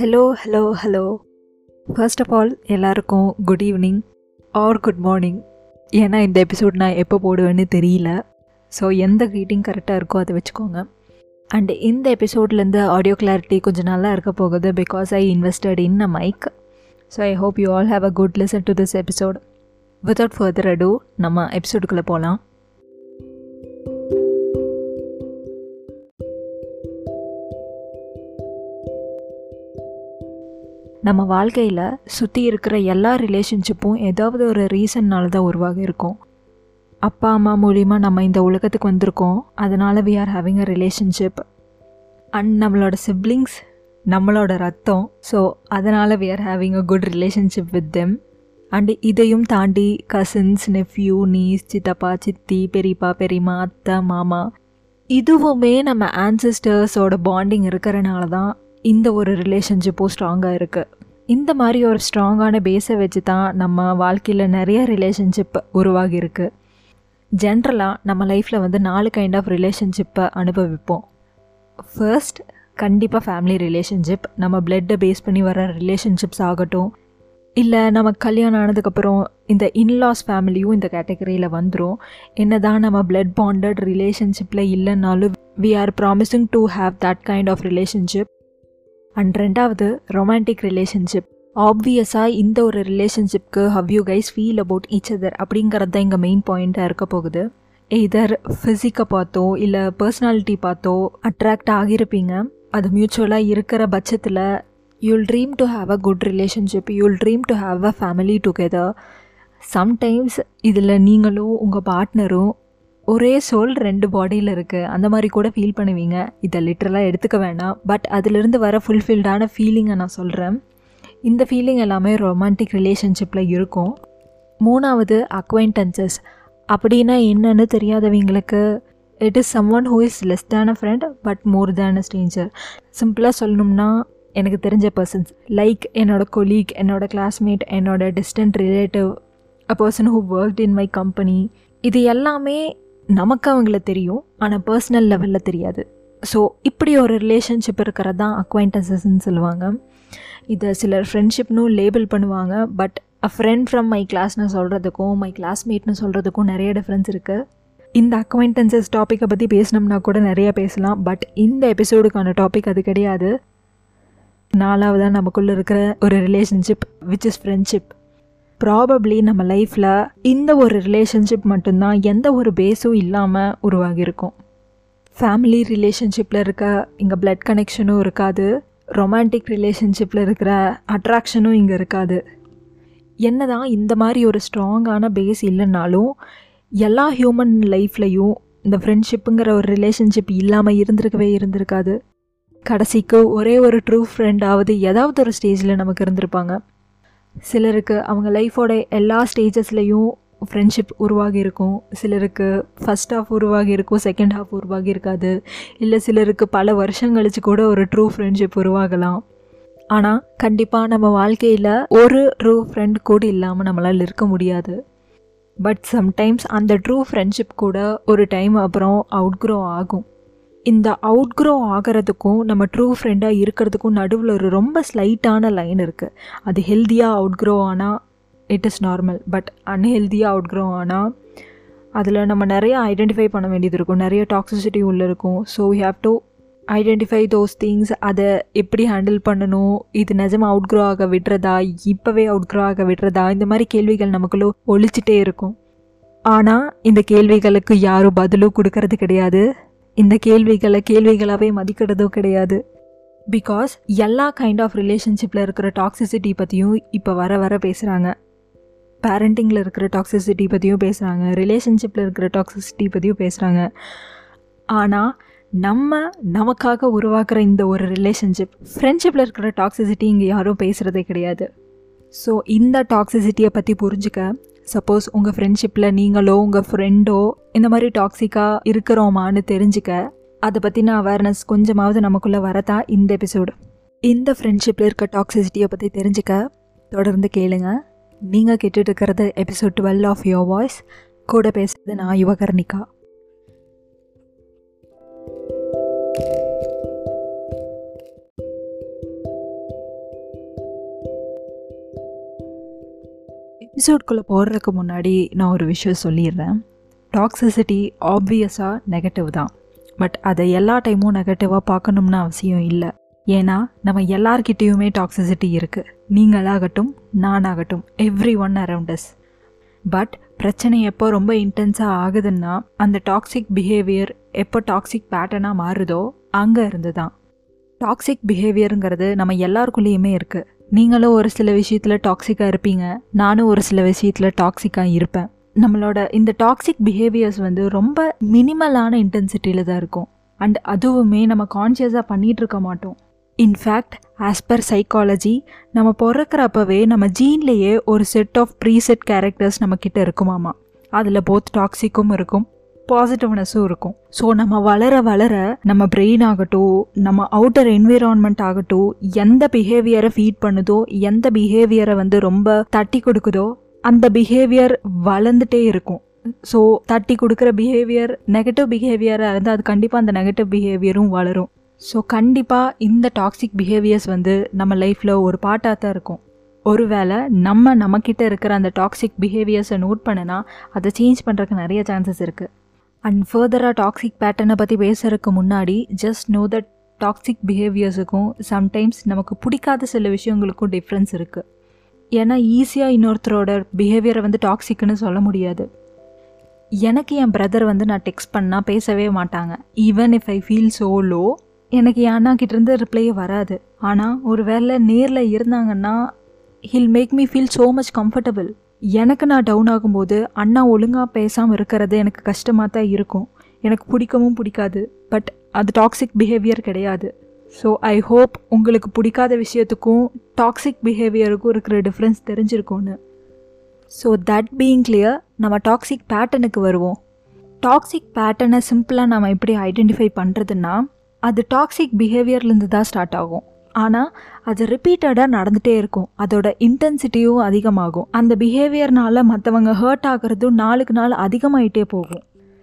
Hello hello hello first of all எல்லாருக்கும் good evening or good morning ஏன்னா இந்த episode நான் எப்போ போடுவேன்னு தெரியல. ஸோ எந்த க்ரீட்டிங் கரெக்டாக இருக்கோ அதை வச்சுக்கோங்க. அண்ட் இந்த எபிசோட்லேருந்து ஆடியோ கிளாரிட்டி கொஞ்சம் நல்லா இருக்க போகுது because I invested in a mike so I hope you all have a good listen to this episode without further ado நம்ம எபிசோடுக்குள்ளே போகலாம் நம்ம வாழ்க்கையில் சுற்றி இருக்கிற எல்லா ரிலேஷன்ஷிப்பும் ஏதாவது ஒரு ரீசன்னால தான் உருவாக இருக்கும் அப்பா அம்மா மூலிமா நம்ம இந்த உலகத்துக்கு வந்திருக்கோம். அதனால் we are having a relationship and நம்மளோட சிப்ளிங்ஸ் நம்மளோட ரத்தம். ஸோ அதனால் we are having a good relationship with them and இதையும் தாண்டி கசின்ஸ் நெஃப்யூ நீஸ் சித்தப்பா சித்தி பெரியப்பா பெரியம்மா அத்தை மாமா. இதுவுமே நம்ம ஆன்சிஸ்டர்ஸோட பாண்டிங் இருக்கிறனால தான் இந்த ஒரு ரிலேஷன்ஷிப்பும் ஸ்ட்ராங்காக இருக்குது இந்த மாதிரி ஒரு ஸ்ட்ராங்கான பேஸை வச்சு தான் நம்ம வாழ்க்கையில் நிறைய ரிலேஷன்ஷிப் உருவாகியிருக்கு. ஜென்ரலாக நம்ம லைஃப்பில் வந்து நாலு கைண்ட் ஆஃப் ரிலேஷன்ஷிப்பை அனுபவிப்போம். ஃபர்ஸ்ட் கண்டிப்பாக ஃபேமிலி ரிலேஷன்ஷிப் நம்ம பிளட்டை பேஸ் பண்ணி வர ரிலேஷன்ஷிப்ஸ் ஆகட்டும். இல்லை நம்ம கல்யாணம் ஆனதுக்கப்புறம் இந்த இன்லாஸ் ஃபேமிலியும் இந்த கேட்டகரியில் வந்துடும் என்ன தான் நம்ம பிளட் பாண்டட் ரிலேஷன்ஷிப்பில் இல்லைன்னாலும் we are promising to have that kind of relationship and ரெண்டாவது ரொமான்டிக் ரிலேஷன்ஷிப் ஆப்வியஸாக இந்த ஒரு ரிலேஷன்ஷிப்க்கு how you guys feel about each other அப்படிங்கிறது தான் இங்கே மெயின் பாயிண்ட்டாக இருக்க போகுது. எதர் ஃபிசிக்கை பார்த்தோ இல்லை பர்சனாலிட்டி பார்த்தோ அட்ராக்ட் ஆகியிருப்பீங்க அது மியூச்சுவலாக இருக்கிற பட்சத்தில் you'll dream to have a good relationship you'll dream to have a family together sometimes இதில் நீங்களும் உங்கள் பார்ட்னரும் ஒரே சோல் ரெண்டு பாடியில் இருக்குது அந்த மாதிரி கூட ஃபீல் பண்ணுவீங்க. இதை லிட்ரலாக எடுத்துக்க வேணாம். பட் அதிலிருந்து வர ஃபுல்ஃபில்டான ஃபீலிங்கை நான் சொல்கிறேன் இந்த ஃபீலிங் எல்லாமே ரொமான்டிக் ரிலேஷன்ஷிப்பில் இருக்கும். மூணாவது அக்வைண்டன்சஸ் அப்படின்னா என்னன்னு தெரியாதவங்களுக்கு it is someone who is less than a friend but more than a stranger சிம்பிளாக சொல்லணும்னா எனக்கு தெரிஞ்ச பர்சன்ஸ் லைக் என்னோட கொலீக் என்னோட கிளாஸ்மேட் என்னோட distant relative a person who worked in my company இது எல்லாமே நமக்கு அவங்கள தெரியும் ஆனால் பர்சனல் லெவலில் தெரியாது. ஸோ இப்படி ஒரு ரிலேஷன்ஷிப் இருக்கிறது தான் அக்வைண்டன்சஸ்ன்னு சொல்லுவாங்க. இதை சிலர் ஃப்ரெண்ட்ஷிப்னு லேபிள் பண்ணுவாங்க. But a friend from my கிளாஸ்னு சொல்கிறதுக்கும் மை கிளாஸ்மேட்னு சொல்கிறதுக்கும் நிறைய டிஃப்ரென்ஸ் இருக்குது இந்த அக்வைண்டன்சஸ் டாப்பிக்கை பற்றி பேசினோம்னா கூட நிறைய பேசலாம். பட் இந்த எபிசோடுக்கான டாபிக் அது கிடையாது. நாலாவதாக நமக்குள்ளே இருக்கிற ஒரு relationship which is friendship probably நம்ம லைஃப்பில் இந்த ஒரு ரிலேஷன்ஷிப் மட்டும்தான் எந்த ஒரு பேஸும் இல்லாமல் உருவாகியிருக்கும். ஃபேமிலி ரிலேஷன்ஷிப்பில் இருக்க இங்கே பிளட் கனெக்ஷனும் இருக்காது. ரொமான்டிக் ரிலேஷன்ஷிப்பில் இருக்கிற அட்ராக்ஷனும் இங்கே இருக்காது. என்ன தான் இந்த மாதிரி ஒரு ஸ்ட்ராங்கான பேஸ் இல்லைன்னாலும் எல்லா ஹியூமன் லைஃப்லையும் இந்த ஃப்ரெண்ட்ஷிப்புங்கிற ஒரு ரிலேஷன்ஷிப் இல்லாமல் இருந்திருக்கவே இருந்திருக்காது. கடைசிக்கு ஒரே ஒரு ட்ரூ ஃப்ரெண்டாவது ஏதாவது ஒரு ஸ்டேஜில் நமக்கு இருந்திருப்பாங்க. சிலருக்கு அவங்க லைஃபோட எல்லா ஸ்டேஜஸ்லேயும் ஃப்ரெண்ட்ஷிப் உருவாகி இருக்கும் சிலருக்கு ஃபஸ்ட் ஹாஃப் உருவாகி இருக்கும் செகண்ட் ஹாஃப் உருவாகி இருக்காது இல்லை சிலருக்கு பல வருஷம் கழிச்சு கூட ஒரு ட்ரூ ஃப்ரெண்ட்ஷிப் உருவாகலாம். ஆனால் கண்டிப்பாக நம்ம வாழ்க்கையில் ஒரு ட்ரூ ஃப்ரெண்ட் கூட இல்லாமல் நம்மளால் இருக்க முடியாது. பட் சம்டைம்ஸ் அந்த ட்ரூ ஃப்ரெண்ட்ஷிப் கூட ஒரு டைம் அப்புறம் அவுட் க்ரோ ஆகும். இந்த அவுட் க்ரோ ஆகிறதுக்கும் நம்ம ட்ரூ ஃப்ரெண்டாக இருக்கிறதுக்கும் நடுவில் ஒரு ரொம்ப ஸ்லைட்டான லைன் இருக்குது அது ஹெல்த்தியாக அவுட்க்ரோ ஆனால் இட் இஸ் நார்மல் பட் அன்ஹெல்த்தியாக அவுட்க்ரோ ஆனால் அதில் நம்ம நிறைய ஐடென்டிஃபை பண்ண வேண்டியது இருக்கும். நிறைய டாக்ஸிசிட்டி உள்ளே இருக்கும். So we have to identify those things அதை எப்படி ஹேண்டில் பண்ணணும்? இது நிஜமாக அவுட் க்ரோ ஆக விடுறதா? இப்போவே அவுட் க்ரோ ஆக விடுறதா? இந்த மாதிரி கேள்விகள் நமக்குள்ளே ஒழிச்சிட்டே இருக்கும். ஆனால் இந்த கேள்விகளுக்கு யாரும் பதிலும் கொடுக்கறது கிடையாது. இந்த கேள்விகளை கேள்விகளாகவே மதிக்கிறதோ கிடையாது. பிகாஸ் எல்லா கைண்ட் ஆஃப் ரிலேஷன்ஷிப்பில் இருக்கிற டாக்ஸிசிட்டி பற்றியும் இப்போ வர வர பேசுகிறாங்க பேரண்டிங்கில் இருக்கிற டாக்ஸிசிட்டி பற்றியும் பேசுகிறாங்க ரிலேஷன்ஷிப்பில் இருக்கிற டாக்ஸிசிட்டி பற்றியும் பேசுகிறாங்க ஆனால் நம்ம நமக்காக உருவாக்குற இந்த ஒரு ரிலேஷன்ஷிப் ஃப்ரெண்ட்ஷிப்பில் இருக்கிற டாக்ஸிசிட்டி இங்கே யாரும் பேசுகிறதே கிடையாது. ஸோ இந்த டாக்ஸிசிட்டியை பற்றி புரிஞ்சுக்க சப்போஸ் உங்கள் ஃப்ரெண்ட்ஷிப்பில் நீங்களோ உங்கள் ஃப்ரெண்டோ இந்த மாதிரி டாக்ஸிக்காக இருக்கிறோமான்னு தெரிஞ்சுக்க அதை பற்றின அவேர்னஸ் கொஞ்சமாவது நமக்குள்ளே வரதான் இந்த எபிசோடு இந்த ஃப்ரெண்ட்ஷிப்பில் இருக்க டாக்ஸிசிட்டியை பற்றி தெரிஞ்சுக்க தொடர்ந்து கேளுங்க. நீங்கள் கேட்டுட்டு இருக்கிறது episode twelve of your voice கூட பேசுறது நான் யுவகர்ணிகா. எபிசோட்குள்ளே போடுறதுக்கு முன்னாடி நான் ஒரு விஷயம் சொல்லிடுறேன். டாக்ஸிசிட்டி ஆப்வியஸாக நெகட்டிவ் தான். பட் அதை எல்லா டைமும் நெகட்டிவாக பார்க்கணும்னு அவசியம் இல்லை. ஏன்னா நம்ம எல்லார்கிட்டேயுமே டாக்ஸிசிட்டி இருக்குது நீங்களாகட்டும் நானாகட்டும் everyone around us but பிரச்சனை எப்போ ரொம்ப இன்டென்ஸாக ஆகுதுன்னா அந்த டாக்ஸிக் பிஹேவியர் எப்போ டாக்ஸிக் பேட்டர்னாக மாறுதோ அங்கே இருந்து தான் டாக்ஸிக் பிஹேவியருங்கிறது நம்ம எல்லாருக்குள்ளேயுமே இருக்குது நீங்களும் ஒரு சில விஷயத்தில் டாக்ஸிக்காக இருப்பீங்க. நானும் ஒரு சில விஷயத்தில் டாக்ஸிக்காக இருப்பேன். நம்மளோட இந்த டாக்ஸிக் பிஹேவியர்ஸ் வந்து ரொம்ப மினிமலான இன்டென்சிட்டியில் தான் இருக்கும். அண்ட் அதுவுமே நம்ம கான்ஷியஸாக பண்ணிகிட்டு இருக்க மாட்டோம். இன்ஃபேக்ட் ஆஸ் பர் சைக்காலஜி நம்ம பிறக்கிறப்பவே நம்ம ஜீன்லேயே ஒரு செட் ஆஃப் ப்ரீசெட் கேரக்டர்ஸ் நம்மக்கிட்ட இருக்குமாமா. அதில் போத் டாக்ஸிக்கும் இருக்கும் பாசிட்டிவ்னஸும் இருக்கும். ஸோ நம்ம வளர வளர நம்ம பிரெயின் ஆகட்டும் நம்ம அவுட்டர் என்விரான்மெண்ட் ஆகட்டும் எந்த பிஹேவியரை ஃபீட் பண்ணுதோ எந்த பிஹேவியரை வந்து ரொம்ப தட்டி கொடுக்குதோ அந்த பிஹேவியர் வளர்ந்துட்டே இருக்கும். ஸோ தட்டி கொடுக்குற பிஹேவியர் நெகட்டிவ் பிஹேவியராக இருந்தால் அது கண்டிப்பாக அந்த நெகட்டிவ் பிஹேவியரும் வளரும். ஸோ கண்டிப்பாக இந்த டாக்ஸிக் பிஹேவியர்ஸ் வந்து நம்ம லைஃப்பில் ஒரு பாட்டாக தான் இருக்கும். ஒருவேளை நம்ம நம்மக்கிட்ட இருக்கிற அந்த டாக்ஸிக் பிஹேவியர்ஸை நோட் பண்ணுனா அதை சேஞ்ச் பண்ணுறதுக்கு நிறைய சான்சஸ் இருக்குது அண்ட் ஃபர்தராக டாக்ஸிக் பேட்டர்னை பற்றி பேசுகிறதுக்கு முன்னாடி ஜஸ்ட் நோ தட் டாக்ஸிக் பிஹேவியர்ஸுக்கும் சம்டைம்ஸ் நமக்கு பிடிக்காத சில விஷயங்களுக்கும் டிஃப்ரென்ஸ் இருக்குது ஏன்னா ஈஸியாக இன்னொருத்தரோட பிஹேவியரை வந்து டாக்ஸிக்னு சொல்ல முடியாது. எனக்கு என் பிரதர் வந்து நான் டெக்ஸ்ட் பண்ணால் பேசவே மாட்டாங்க. Even if I feel so low எனக்கு என் அண்ணா கிட்டேருந்து ரிப்ளையே வராது. ஆனால் ஒரு வேளை நேரில் இருந்தாங்கன்னா he'll make me feel so much comfortable எனக்கு நான் டவுன் ஆகும்போது அண்ணா ஒழுங்காக பேசாமல் இருக்கிறது எனக்கு கஷ்டமாக தான் இருக்கும். எனக்கு பிடிக்கவும் பிடிக்காது. பட் அது டாக்ஸிக் பிஹேவியர் கிடையாது. ஸோ ஐ ஹோப் உங்களுக்கு பிடிக்காத விஷயத்துக்கும் டாக்ஸிக் பிஹேவியருக்கும் இருக்கிற டிஃப்ரென்ஸ் தெரிஞ்சிருக்கும்னு. ஸோ தட் பீயிங் கிளியர் நம்ம டாக்ஸிக் பேட்டர்னுக்கு வருவோம். டாக்ஸிக் பேட்டர்னை சிம்பிளாக நம்ம எப்படி ஐடென்டிஃபை பண்ணுறதுன்னா அது டாக்ஸிக் பிஹேவியர்லேருந்து தான் ஸ்டார்ட் ஆகும். ஆனால் அது ரிப்பீட்டடாக நடந்துகிட்டே இருக்கும். அதோட இன்டென்சிட்டியும் அதிகமாகும். அந்த பிஹேவியர்னால மற்றவங்க ஹர்ட் ஆகிறதும் நாளுக்கு நாள் அதிகமாயிட்டே போகும்.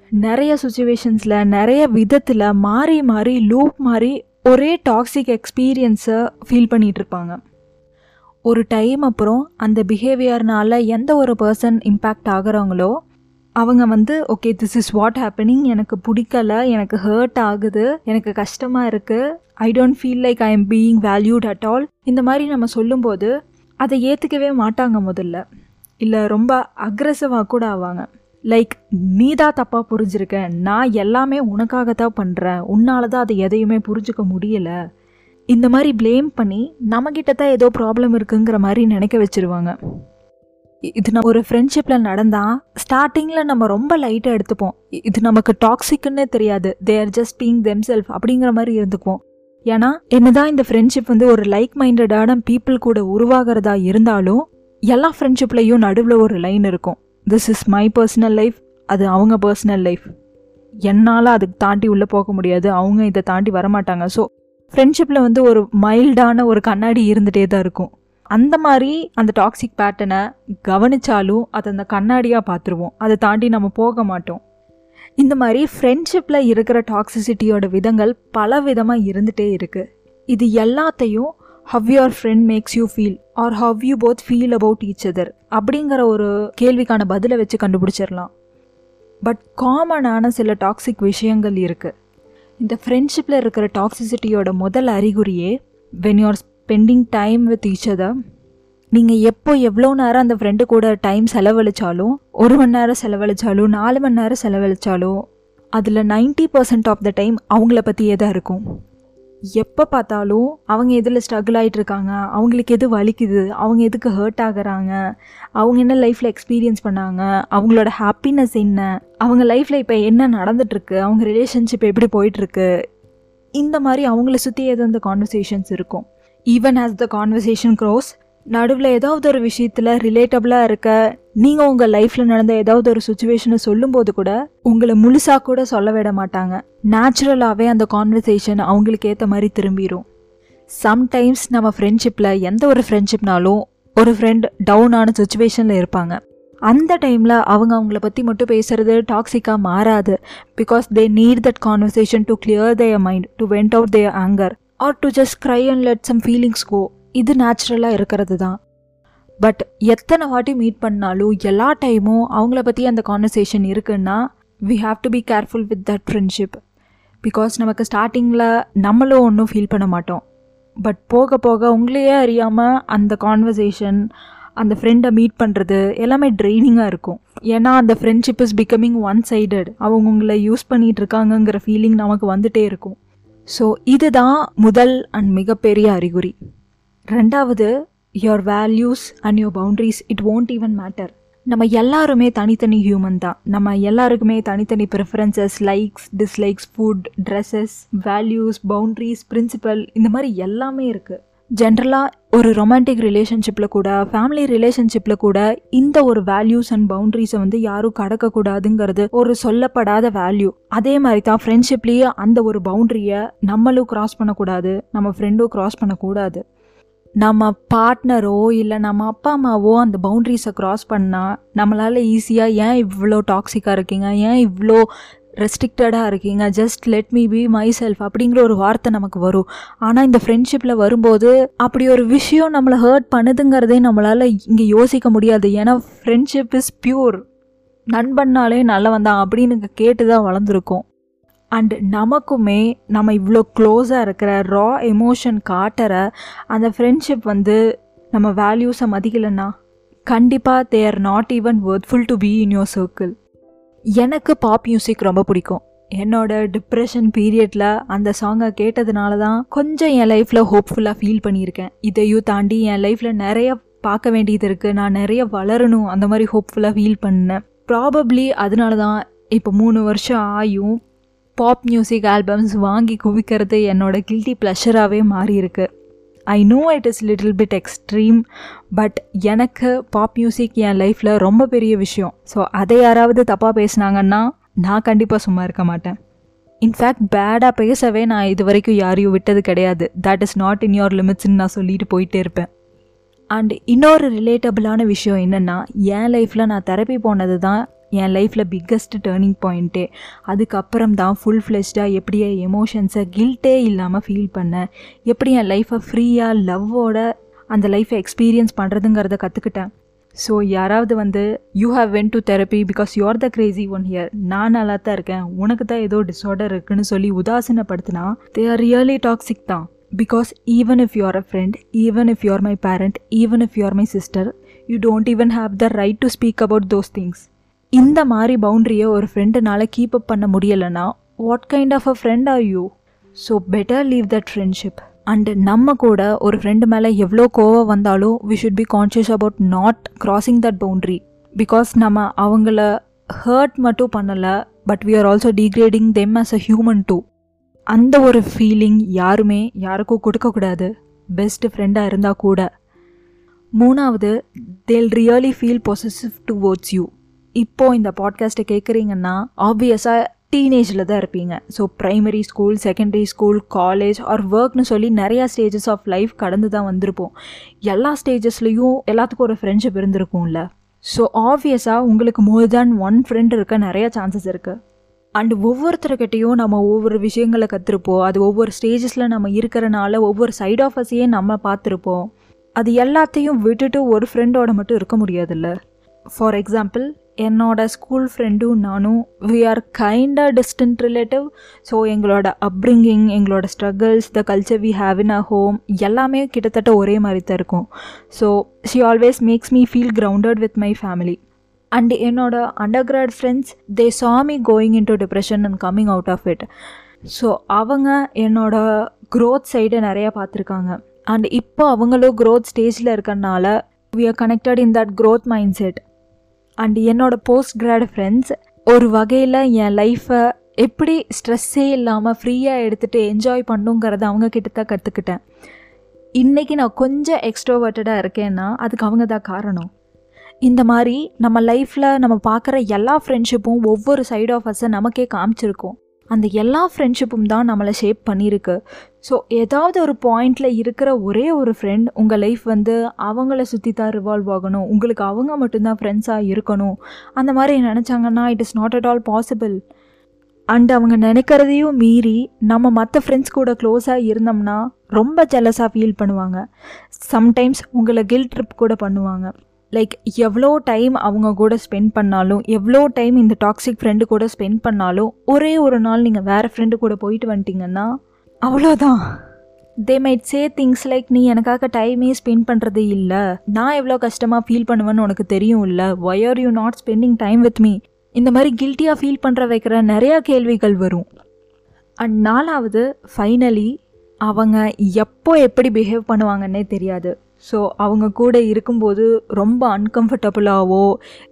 நிறைய சுச்சுவேஷன்ஸில் நிறைய விதத்தில் மாறி மாறி லூப் மாறி ஒரே டாக்ஸிக் எக்ஸ்பீரியன்ஸை ஃபீல் பண்ணிகிட்டு இருப்பாங்க. ஒரு டைம் அப்புறம் அந்த பிஹேவியர்னால எந்த ஒரு பர்சன் இம்பேக்ட் ஆகிறவங்களோ அவங்க வந்து okay this is what happening எனக்கு பிடிக்கல. எனக்கு ஹர்ட் ஆகுது. எனக்கு கஷ்டமாக இருக்குது I don't feel like I am being valued at all இந்த மாதிரி நம்ம சொல்லும்போது அதை ஏற்றுக்கவே மாட்டாங்க முதல்ல. இல்லை ரொம்ப அக்ரெசிவாக கூட ஆவாங்க. லைக் நீ தான் தப்பாக புரிஞ்சிருக்க. நான் எல்லாமே உனக்காக தான் பண்ணுறேன் உன்னால தான் அதை எதையுமே புரிஞ்சுக்க முடியலை. இந்த மாதிரி ப்ளேம் பண்ணி நம்மக்கிட்ட தான் ஏதோ ப்ராப்ளம் இருக்குங்கிற மாதிரி நினைக்க வச்சுருவாங்க. இது நம்ம ஒரு ஃப்ரெண்ட்ஷிப்பில் நடந்தால் ஸ்டார்டிங்கில் நம்ம ரொம்ப லைட்டாக எடுத்துப்போம். இது நமக்கு டாக்ஸிக்குன்னே தெரியாது. They are just being them self அப்படிங்கிற மாதிரி இருந்துக்குவோம். ஏன்னா என்னதான் இந்த ஃப்ரெண்ட்ஷிப் வந்து ஒரு லைக் மைண்டடான பீப்புள் கூட உருவாகிறதா இருந்தாலும் எல்லா ஃப்ரெண்ட்ஷிப்லேயும் நடுவில் ஒரு லைன் இருக்கும். This is my personal life அது அவங்க பர்சனல் லைஃப் என்னால் அதுக்கு தாண்டி உள்ளே போக முடியாது. அவங்க இதை தாண்டி வரமாட்டாங்க. ஸோ ஃப்ரெண்ட்ஷிப்பில் வந்து ஒரு மைல்டான ஒரு கண்ணாடி இருந்துகிட்டே தான் இருக்கும். அந்த மாதிரி அந்த டாக்ஸிக் பேட்டர்னை கவனித்தாலும் அதை அந்த கண்ணாடியாக பார்த்துருவோம். அதை தாண்டி நம்ம போக மாட்டோம். இந்த மாதிரி ஃப்ரெண்ட்ஷிப்பில் இருக்கிற டாக்ஸிசிட்டியோட விதங்கள் பல விதமாக இருந்துகிட்டே இருக்குது இது எல்லாத்தையும் how your friend makes you feel or how you both feel about each other அப்படிங்கிற ஒரு கேள்விக்கான பதிலை வச்சு கண்டுபிடிச்சிடலாம். பட் காமனான சில டாக்ஸிக் விஷயங்கள் இருக்குது இந்த ஃப்ரெண்ட்ஷிப்பில் இருக்கிற டாக்ஸிசிட்டியோட முதல் அறிகுறியே when you're spending time with each other நீங்கள் எப்போ எவ்வளோ நேரம் அந்த ஃப்ரெண்டு கூட டைம் செலவழித்தாலும் ஒரு மணி நேரம் செலவழித்தாலும் நாலு மணி நேரம் செலவழித்தாலும் அதில் ninety percent of the time அவங்கள பற்றியே தான் இருக்கும். எப்போ பார்த்தாலும் அவங்க எதில் ஸ்ட்ரகிள் ஆகிட்டு இருக்காங்க அவங்களுக்கு எது வலிக்குது அவங்க எதுக்கு ஹர்ட் ஆகுறாங்க அவங்க என்ன லைஃப்பில் எக்ஸ்பீரியன்ஸ் பண்ணாங்க அவங்களோட ஹாப்பினஸ் என்ன அவங்க லைஃப்பில் இப்போ என்ன நடந்துட்டுருக்கு அவங்க ரிலேஷன்ஷிப் எப்படி போயிட்டுருக்கு இந்த மாதிரி அவங்கள சுற்றி எது அந்த கான்வர்சேஷன்ஸ் இருக்கும். Even as the conversation grows நடுவில் ஏதாவது ஒரு விஷயத்தில் ரிலேட்டபிளாக இருக்க நீங்கள் உங்கள் லைஃப்பில் நடந்த ஏதாவது ஒரு சுச்சுவேஷனை சொல்லும்போது கூட உங்களை முழுசாக கூட சொல்ல விட மாட்டாங்க. நேச்சுரலாகவே அந்த கான்வர்சேஷன் அவங்களுக்கு ஏற்ற மாதிரி திரும்பிடும் சம்டைம்ஸ் நம்ம ஃப்ரெண்ட்ஷிப்பில் எந்த ஒரு ஃப்ரெண்ட்ஷிப்னாலும் ஒரு ஃப்ரெண்ட் டவுனான சுச்சுவேஷனில் இருப்பாங்க. அந்த டைமில் அவங்க அவங்கள பற்றி மட்டும் பேசுகிறது டாக்ஸிக்காக மாறாது. Because they need that conversation to clear their mind to vent out their anger or to just cry and let some feelings go இது நேச்சுரலாக இருக்கிறது தான் பட் எத்தனை வாட்டி மீட் பண்ணாலும் எல்லா டைமும் அவங்கள பற்றி அந்த கான்வர்சேஷன் இருக்குன்னா we have to be careful with that friendship because நமக்கு ஸ்டார்டிங்கில் நம்மளும் ஒன்றும் ஃபீல் பண்ண மாட்டோம். பட் போக போக உங்களையே அறியாமல் அந்த கான்வர்சேஷன் அந்த ஃப்ரெண்டை மீட் பண்ணுறது எல்லாமே ட்ரைனிங்காக இருக்கும். ஏன்னா அந்த friendship is becoming one sided அவங்க உங்களை யூஸ் பண்ணிகிட்டு இருக்காங்கங்கிற ஃபீலிங் நமக்கு வந்துகிட்டே இருக்கும். ஸோ இதுதான் முதல் அண்ட் மிகப்பெரிய அறிகுறி. ரெண்டாவது your values and your boundaries it won't even matter நம்ம எல்லாருமே தனித்தனி ஹியூமன் தான். நம்ம எல்லாருக்குமே தனித்தனி preferences likes dislikes food dresses values boundaries principle இந்த மாதிரி எல்லாமே இருக்குது ஜென்ரலாக ஒரு ரொமான்டிக் ரிலேஷன்ஷிப்பில் கூட ஃபேமிலி ரிலேஷன்ஷிப்பில் கூட இந்த ஒரு வேல்யூஸ் அண்ட் பவுண்ட்ரிஸை வந்து யாரும் கடக்கக்கூடாதுங்கிறது ஒரு சொல்லப்படாத வேல்யூ அதே மாதிரி தான் ஃப்ரெண்ட்ஷிப்லேயே அந்த ஒரு பவுண்ட்ரியை நம்மளும் க்ராஸ் பண்ணக்கூடாது நம்ம ஃப்ரெண்டும் க்ராஸ் பண்ணக்கூடாது. நம்ம பார்ட்னரோ இல்லை நம்ம அப்பா அம்மாவோ அந்த பவுண்ட்ரிஸை க்ராஸ் பண்ணால் நம்மளால் ஈஸியாக ஏன் இவ்வளோ டாக்ஸிக்காக இருக்கீங்க? ஏன் இவ்வளோ ரெஸ்ட்ரிக்டடாக இருக்கீங்க. Just let me be myself அப்படிங்கிற ஒரு வார்த்தை நமக்கு வரும். ஆனால் இந்த ஃப்ரெண்ட்ஷிப்பில் வரும்போது அப்படி ஒரு விஷயம் நம்மளை ஹர்ட் பண்ணுதுங்கிறதே நம்மளால் இங்கே யோசிக்க முடியாது. ஏன்னா ஃப்ரெண்ட்ஷிப் இஸ் பியூர் நண்பன்னாலே நல்லவன் தான் அப்படின்னு கேட்டு தான் வளர்ந்துருக்கோம். அண்ட் நமக்குமே நம்ம இவ்வளோ க்ளோஸாக இருக்கிற ரா எமோஷன் காட்டுற அந்த ஃப்ரெண்ட்ஷிப் வந்து நம்ம வேல்யூஸை மதிக்கலைன்னா கண்டிப்பாக they are not even worthful to be in your circle எனக்கு பாப் மியூசிக் ரொம்ப பிடிக்கும். என்னோட டிப்ரெஷன் பீரியடில் அந்த சாங்கை கேட்டதுனால தான் கொஞ்சம் என் லைஃப்பில் ஹோப்ஃபுல்லாக ஃபீல் பண்ணியிருக்கேன். இதையும் தாண்டி என் லைஃப்பில் நிறைய பார்க்க வேண்டியது இருக்குது நான் நிறைய வளரணும். அந்த மாதிரி ஹோப்ஃபுல்லாக ஃபீல் பண்ணேன். ப்ராபப்ளி அதனால தான் இப்போ மூணு வருஷம் ஆயும் பாப் மியூசிக் ஆல்பம்ஸ் வாங்கி குவிக்கிறது என்னோட கில்ட்டி ப்ளஷராகவே மாறியிருக்கு. I know it is little bit extreme but எனக்கு பாப் மியூசிக் என் லைஃப்பில் ரொம்ப பெரிய விஷயம். ஸோ அதை யாராவது தப்பாக பேசினாங்கன்னா நான் கண்டிப்பாக சும்மா இருக்க மாட்டேன். இன்ஃபேக்ட் பேடாக பேசவே நான் இது வரைக்கும் யாரையும் விட்டது கிடையாது. That is not in your லிமிட்ஸ்ன்னு நான் சொல்லிட்டு போயிட்டே இருப்பேன். அண்ட் இன்னொரு ரிலேட்டபிளான விஷயம் என்னென்னா என் லைஃப்பில் நான் தெரப்பி போனது தான் என் லைஃப்பில் பிக்கஸ்ட் டேர்னிங் பாயிண்ட்டே அதுக்கப்புறம் தான் ஃபுல் ஃப்ளெஷ்டாக எப்படி என் எமோஷன்ஸை கில்ட்டே இல்லாமல் ஃபீல் பண்ணேன். எப்படி என் லைஃப்பை ஃப்ரீயாக லவ்வோட அந்த லைஃப்பை எக்ஸ்பீரியன்ஸ் பண்ணுறதுங்கிறத கற்றுக்கிட்டேன் ஸோ யாராவது வந்து you have went to therapy because you are the crazy one here நான் நல்லா தான் இருக்கேன். உனக்கு தான் ஏதோ டிஸார்டர் இருக்குன்னு சொல்லி உதாசீனப்படுத்தினா தே ஆர் ரியலி டாக்ஸிக் தான். Because even if you are a friend even if you are my parent even if you are my sister you don't even have the right to speak about those things இந்த மாதிரி பவுண்ட்ரியை ஒரு ஃப்ரெண்டுனால keep up பண்ண முடியலைன்னா what kind of a friend are you so better leave that friendship and நம்ம கூட ஒரு ஃப்ரெண்டு மேலே எவ்வளோ கோவம் வந்தாலும் we should be conscious about not crossing that boundary because நம்ம அவங்கள ஹர்ட் மட்டும் பண்ணலை but we are also degrading them as a human too அந்த ஒரு ஃபீலிங் யாருமே யாருக்கும் கொடுக்கக்கூடாது பெஸ்ட் ஃப்ரெண்டாக இருந்தால் கூட. மூணாவது they'll really feel possessive towards you இப்போ இந்த பாட்காஸ்ட்டை கேட்குறீங்கன்னா ஆப்வியஸாக டீனேஜில் தான் இருப்பீங்க. So primary school secondary school college or ஒர்க்னு சொல்லி நிறையா ஸ்டேஜஸ் ஆஃப் லைஃப் கடந்து தான் வந்திருப்போம். எல்லா ஸ்டேஜஸ்லேயும் எல்லாத்துக்கும் ஒரு ஃப்ரெண்ட்ஷிப் இருந்திருக்கும்ல. ஸோ ஆப்வியஸாக உங்களுக்கு மோர் தேன் ஒன் ஃப்ரெண்ட் இருக்க நிறைய சான்சஸ் இருக்குது அண்ட் ஒவ்வொருத்தர்கிட்டையும் நம்ம ஒவ்வொரு விஷயங்களை கற்றுருப்போம் அது ஒவ்வொரு ஸ்டேஜஸில் நம்ம இருக்கிறனால ஒவ்வொரு சைட் ஆஃப் நம்ம பார்த்துருப்போம். அது எல்லாத்தையும் விட்டுட்டு ஒரு ஃப்ரெண்டோட மட்டும் இருக்க முடியாதுல்ல. ஃபார் எக்ஸாம்பிள் என்னோட ஸ்கூல் ஃப்ரெண்டும் நானும் வி ஆர் கைண்டாக டிஸ்டன்ட் ரிலேட்டிவ் ஸோ எங்களோட அப்ரிங்கிங் எங்களோட struggles the culture we have in a home எல்லாமே கிட்டத்தட்ட ஒரே மாதிரி தான் இருக்கும். So she always makes me feel grounded with my family and என்னோட undergrad friends they saw me going in to depression and coming out of it so அவங்க என்னோட growth சைடை நிறையா பார்த்துருக்காங்க. அண்ட் இப்போ அவங்களும் க்ரோத் ஸ்டேஜில் இருக்கறனால we are connected in that growth mindset and என்னோட போஸ்ட் கிராட் ஃப்ரெண்ட்ஸ் ஒரு வகையில் என் லைஃப்பை எப்படி ஸ்ட்ரெஸ்ஸே இல்லாமல் ஃப்ரீயாக எடுத்துகிட்டு என்ஜாய் பண்ணுங்கிறத அவங்க கிட்ட தான் கற்றுக்கிட்டேன் இன்றைக்கி நான் கொஞ்சம் எக்ஸ்ட்ரோவர்ட்டடாக இருக்கேன்னா அதுக்கு அவங்க தான் காரணம். இந்த மாதிரி நம்ம லைஃப்பில் நம்ம பார்க்குற எல்லா ஃப்ரெண்ட்ஷிப்பும் ஒவ்வொரு சைட் ஆஃப் அஸை நமக்கே காமிச்சிருக்கோம். அந்த எல்லா ஃப்ரெண்ட்ஷிப்பும் தான் நம்மளை ஷேப் பண்ணியிருக்கு. ஸோ ஏதாவது ஒரு பாயிண்டில் இருக்கிற ஒரே ஒரு ஃப்ரெண்ட் உங்கள் லைஃப் வந்து அவங்கள சுற்றி தான் ரிவால்வ் ஆகணும். உங்களுக்கு அவங்க மட்டும்தான் ஃப்ரெண்ட்ஸாக இருக்கணும். அந்த மாதிரி நினச்சாங்கன்னா it is not at all possible and அவங்க நினைக்கிறதையும் மீறி நம்ம மற்ற ஃப்ரெண்ட்ஸ் கூட க்ளோஸாக இருந்தோம்னா ரொம்ப ஜெலஸாக ஃபீல் பண்ணுவாங்க. சம்டைம்ஸ் உங்களை கில் ட்ரிப் கூட பண்ணுவாங்க. லைக் எவ்வளோ டைம் அவங்க கூட ஸ்பெண்ட் பண்ணாலும் எவ்வளோ டைம் இந்த டாக்ஸிக் ஃப்ரெண்டு கூட ஸ்பெண்ட் பண்ணாலும் ஒரே ஒரு நாள் நீங்கள் வேறு ஃப்ரெண்டு கூட போயிட்டு வந்துட்டீங்கன்னா அவ்வளோதான். They might say things like நீ எனக்காக டைமே ஸ்பெண்ட் பண்ணுறது இல்லை. நான் எவ்வளோ கஷ்டமாக ஃபீல் பண்ணுவேன்னு உனக்கு தெரியும் இல்லை. Why are you not spending time with me இந்த மாதிரி கில்ட்டியாக ஃபீல் பண்ணுற வைக்கிற நிறையா கேள்விகள் வரும். அண்ட் நாலாவது ஃபைனலி அவங்க எப்போ எப்படி பிஹேவ் பண்ணுவாங்கன்னே தெரியாது. ஸோ அவங்க கூட இருக்கும்போது ரொம்ப அன்கம்ஃபர்டபுளாகவோ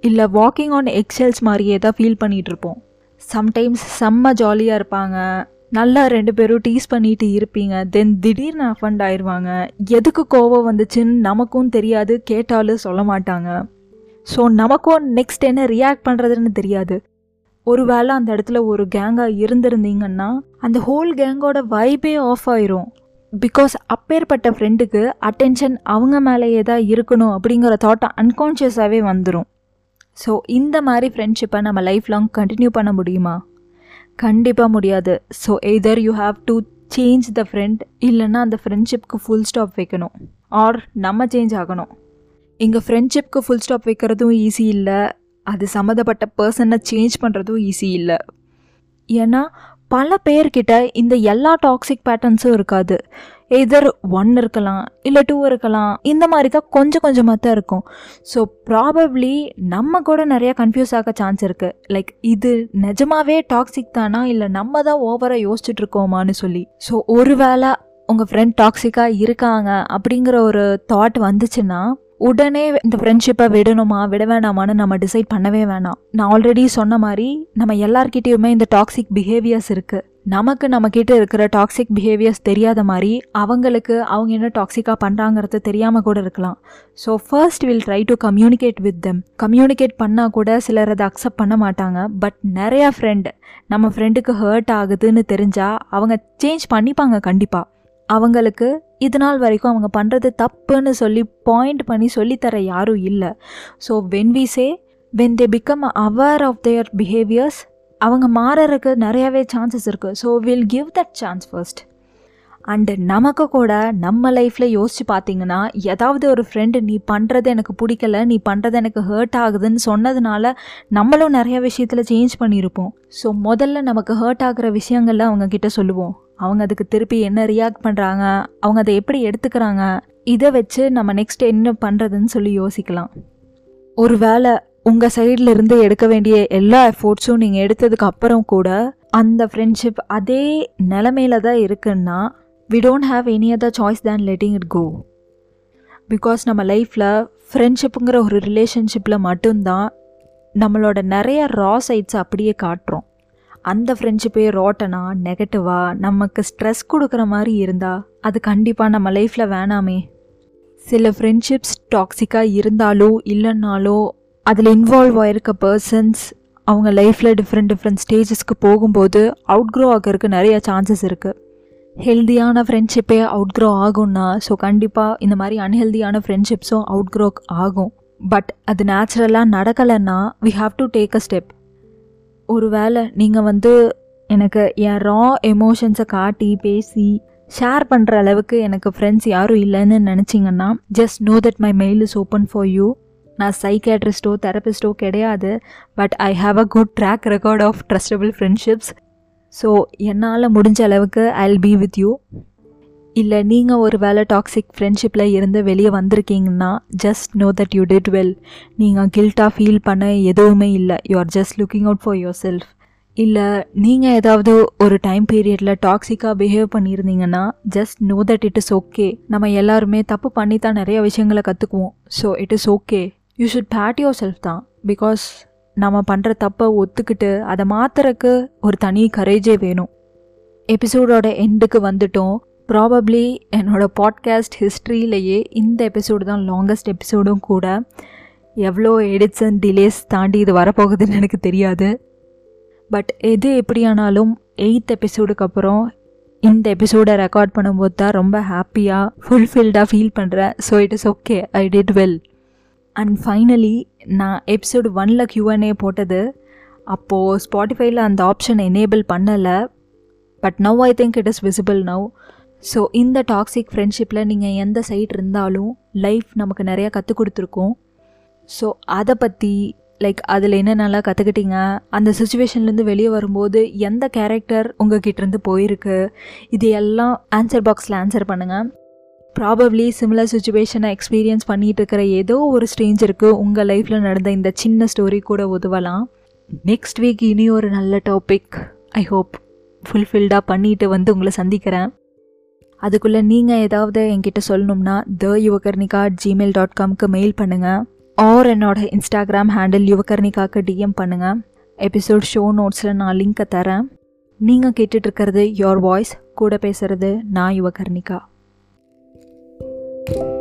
இல்லை வாக்கிங் ஆன் எக்ஸல்ஸ் மாதிரியே தான் ஃபீல் பண்ணிகிட்ருப்போம் சம்டைம்ஸ் செம்ம ஜாலியாக இருப்பாங்க. நல்லா ரெண்டு பேரும் டீஸ் பண்ணிட்டு இருப்பீங்க. தென் திடீர்னு அஃபண்ட் ஆயிடுவாங்க எதுக்கு கோவம் வந்துச்சுன்னு நமக்கும் தெரியாது கேட்டாலும் சொல்ல மாட்டாங்க. ஸோ நமக்கும் நெக்ஸ்ட் என்ன ரியாக்ட் பண்ணுறதுன்னு தெரியாது. ஒருவேளை அந்த இடத்துல ஒரு கேங்காக இருந்திருந்தீங்கன்னா அந்த ஹோல் கேங்கோட வைபே ஆஃப் ஆயிரும். பிகாஸ் அப்பேற்பட்ட ஃப்ரெண்டுக்கு அட்டென்ஷன் அவங்க மேலேயே தான் இருக்கணும் அப்படிங்கிற தாட்டை அன்கான்ஷியஸாகவே வந்துடும் ஸோ இந்த மாதிரி ஃப்ரெண்ட்ஷிப்பை நம்ம லைஃப் லாங் கண்டினியூ பண்ண முடியுமா? கண்டிப்பாக முடியாது. So either you have to change the friend இல்லைன்னா அந்த ஃப்ரெண்ட்ஷிப்க்கு ஃபுல் ஸ்டாப் வைக்கணும். ஆர் நம்ம சேஞ்ச் ஆகணும். இங்கே ஃப்ரெண்ட்ஷிப்க்கு ஃபுல் ஸ்டாப் வைக்கிறதும் ஈஸி இல்லை. அது சம்மந்தப்பட்ட பர்சனை சேஞ்ச் பண்ணுறதும் ஈஸி இல்லை. ஏன்னா பல பேர்கிட்ட இந்த எல்லா டாக்ஸிக் பேட்டர்ன்ஸும் இருக்காது. எதர் ஒன் இருக்கலாம் இல்லை டூ இருக்கலாம் இந்த மாதிரி தான் கொஞ்சம் கொஞ்சமாக தான் இருக்கும். ஸோ ப்ராபப்ளி நம்ம கூட நிறையா கன்ஃபியூஸ் ஆக சான்ஸ் இருக்குது லைக் இது நிஜமாவே டாக்ஸிக் தானா இல்லை நம்ம தான் ஓவராக யோசிச்சுட்டு இருக்கோமான்னு சொல்லி. ஸோ ஒருவேளை உங்கள் ஃப்ரெண்ட் டாக்ஸிக்காக இருக்காங்க அப்படிங்கிற ஒரு தாட் வந்துச்சுன்னா உடனே இந்த ஃப்ரெண்ட்ஷிப்பை விடணுமா விட வேணாமான்னு நம்ம டிசைட் பண்ணவே வேணாம். நான் ஆல்ரெடி சொன்ன மாதிரி நம்ம எல்லார்கிட்டேயுமே இந்த டாக்ஸிக் பிஹேவியர்ஸ் இருக்குது நமக்கு நம்மக்கிட்ட இருக்கிற டாக்ஸிக் பிஹேவியர்ஸ் தெரியாத மாதிரி அவங்களுக்கு அவங்க என்ன டாக்ஸிக்காக பண்ணுறாங்கிறது தெரியாமல் கூட இருக்கலாம். So first will try to communicate with them communicate பண்ணால் கூட சிலர் அதை அக்செப்ட் பண்ண மாட்டாங்க. பட் நிறையா ஃப்ரெண்டு நம்ம ஃப்ரெண்டுக்கு ஹர்ட் ஆகுதுன்னு தெரிஞ்சால் அவங்க சேஞ்ச் பண்ணிப்பாங்க கண்டிப்பாக அவங்களுக்கு இது நாள் வரைக்கும் அவங்க பண்ணுறது தப்புன்னு சொல்லி பாயிண்ட் பண்ணி சொல்லித்தர யாரும் இல்லை. So when we say when they become aware of their behaviours அவங்க மாறறதுக்கு நிறையாவே சான்சஸ் இருக்குது so will give that chance first and நமக்கு கூட நம்ம லைஃப்பில் யோசித்து பார்த்தீங்கன்னா ஏதாவது ஒரு ஃப்ரெண்டு நீ பண்ணுறது எனக்கு பிடிக்கல நீ பண்ணுறது எனக்கு ஹர்ட் ஆகுதுன்னு சொன்னதுனால நம்மளும் நிறைய விஷயத்தில் சேஞ்ச் பண்ணியிருப்போம் ஸோ முதல்ல நமக்கு ஹர்ட் ஆகிற விஷயங்களில் அவங்கக்கிட்ட சொல்லுவோம். அவங்க அதுக்கு திருப்பி என்ன ரியாக்ட் பண்ணுறாங்க அவங்க அதை எப்படி எடுத்துக்கிறாங்க? இதை வச்சு நம்ம நெக்ஸ்ட் என்ன பண்ணுறதுன்னு சொல்லி யோசிக்கலாம். ஒரு வேளை உங்கள் சைடில் இருந்து எடுக்க வேண்டிய எல்லா எஃபோர்ட்ஸும் நீங்கள் எடுத்ததுக்கு அப்புறம் கூட அந்த ஃப்ரெண்ட்ஷிப் அதே நிலமையில தான் இருக்குன்னா we don't have any other choice than letting it go because நம்ம லைஃப்பில் ஃப்ரெண்ட்ஷிப்புங்கிற ஒரு ரிலேஷன்ஷிப்பில் மட்டும்தான் நம்மளோட நிறைய ரா சைட்ஸ் அப்படியே காட்டுறோம். அந்த ஃப்ரெண்ட்ஷிப்பே ரோட்டனா நெகட்டிவா நமக்கு ஸ்ட்ரெஸ் கொடுக்குற மாதிரி இருந்தால் அது கண்டிப்பாக நம்ம லைஃப்பில் வேணாமே. சில ஃப்ரெண்ட்ஷிப்ஸ் டாக்ஸிக்காக இருந்தாலோ இல்லைன்னாலோ அதில் இன்வால்வ் ஆகிருக்க பர்சன்ஸ் அவங்க லைஃப்பில் டிஃப்ரெண்ட் டிஃப்ரெண்ட் ஸ்டேஜஸ்க்கு போகும்போது அவுட் க்ரோ ஆகிறதுக்கு நிறையா சான்சஸ் இருக்குது ஹெல்தியான ஃப்ரெண்ட்ஷிப்பே அவுட் க்ரோ ஆகும்னா ஸோ கண்டிப்பாக இந்த மாதிரி அன்ஹெல்தியான ஃப்ரெண்ட்ஷிப்ஸும் அவுட் க்ரோ ஆகும். பட் அது நேச்சுரலாக நடக்கலைன்னா we have to take a step ஒரு வேளை நீங்கள் வந்து எனக்கு என் ரா எமோஷன்ஸை காட்டி பேசி ஷேர் பண்ணுற அளவுக்கு எனக்கு ஃப்ரெண்ட்ஸ் யாரும் இல்லைன்னு நினச்சிங்கன்னா just know that my mail is open for you நான் சைக்கேட்ரிஸ்டோ தெரபிஸ்டோ கிடையாது but I have a good track record of trustable friendships so என்னால் முடிஞ்ச அளவுக்கு I will be with you இல்லை நீங்கள் ஒரு வேளை டாக்ஸிக் ஃப்ரெண்ட்ஷிப்பில் இருந்து வெளியே வந்திருக்கீங்கன்னா just know that you did well நீங்கள் கில்ட்டாக ஃபீல் பண்ண எதுவுமே இல்லை. You are just looking out for yourself இல்லை நீங்கள் ஏதாவது ஒரு டைம் பீரியடில் டாக்ஸிக்காக பிஹேவ் பண்ணியிருந்தீங்கன்னா just know that it is okay நம்ம எல்லாருமே தப்பு பண்ணி தான் நிறைய விஷயங்களை கற்றுக்குவோம் so it is okay you should pat yourself தான். பிகாஸ் நம்ம பண்ணுற தப்பை ஒத்துக்கிட்டு அதை மாத்துறதுக்கு ஒரு தனி கரேஜே வேணும். எபிசோடோட எண்டுக்கு வந்துட்டோம். ப்ராபப்ளி என்னோடய பாட்காஸ்ட் ஹிஸ்ட்ரியிலேயே இந்த எபிசோடு தான் லாங்கஸ்ட் எபிசோடும் கூட எவ்வளோ எடிட்ஸ் அண்ட் டிலேஸ் தாண்டி இது வரப்போகுதுன்னு எனக்கு தெரியாது. பட் எது எப்படியானாலும் எயித் எபிசோடுக்கு அப்புறம் இந்த எபிசோடை ரெக்கார்ட் பண்ணும்போது தான் ரொம்ப ஹாப்பியாக ஃபுல்ஃபில்டாக ஃபீல் பண்ணுறேன் so it is okay I did well and finally நான் எபிசோடு ஒனில் கியூஎன்ஏ போட்டது. அப்போது ஸ்பாட்டிஃபைல அந்த ஆப்ஷன் எனேபிள் பண்ணலை. But now I think it is visible now so இந்த டாக்ஸிக் ஃப்ரெண்ட்ஷிப்பில் நீங்கள் எந்த சைட் இருந்தாலும் லைஃப் நமக்கு நிறையா கற்றுக் கொடுத்துருக்கோம். ஸோ அதை பற்றி லைக் அதில் என்னென்னலாம் கற்றுக்கிட்டீங்க அந்த சுச்சுவேஷன்லேருந்து வெளியே வரும்போது எந்த கேரக்டர் உங்ககிட்டேருந்து போயிருக்கு? இது எல்லாம் ஆன்சர் பாக்ஸில் ஆன்சர் பண்ணுங்கள் ப்ராபப்ளி சிமிலர் சுச்சுவேஷனை எக்ஸ்பீரியன்ஸ் பண்ணிகிட்டு இருக்கிற ஏதோ ஒரு ஸ்ட்ரேஞ்சருக்கு உங்கள் லைஃப்பில் நடந்த இந்த சின்ன ஸ்டோரி கூட உதவலாம். நெக்ஸ்ட் வீக் இனி ஒரு நல்ல டாபிக் ஐ ஹோப் ஃபுல்ஃபில்டாக பண்ணிட்டு வந்து உங்களை சந்திக்கிறேன். அதுக்குள்ளே நீங்கள் ஏதாவது என்கிட்ட சொல்லணும்னா the Yuvakarnika at Gmail dot காம்க்கு mail பண்ணுங்கள் ஆர் என்னோட இன்ஸ்டாகிராம் ஹேண்டில் யுவகர்ணிகாவுக்கு டிஎம் பண்ணுங்கள் எபிசோட் ஷோ நோட்ஸில் நான் லிங்கை தரேன். நீங்கள் கேட்டுட்ருக்கிறது யோர் வாய்ஸ் கூட பேசுகிறது நான் யுவகர்ணிகா. thank you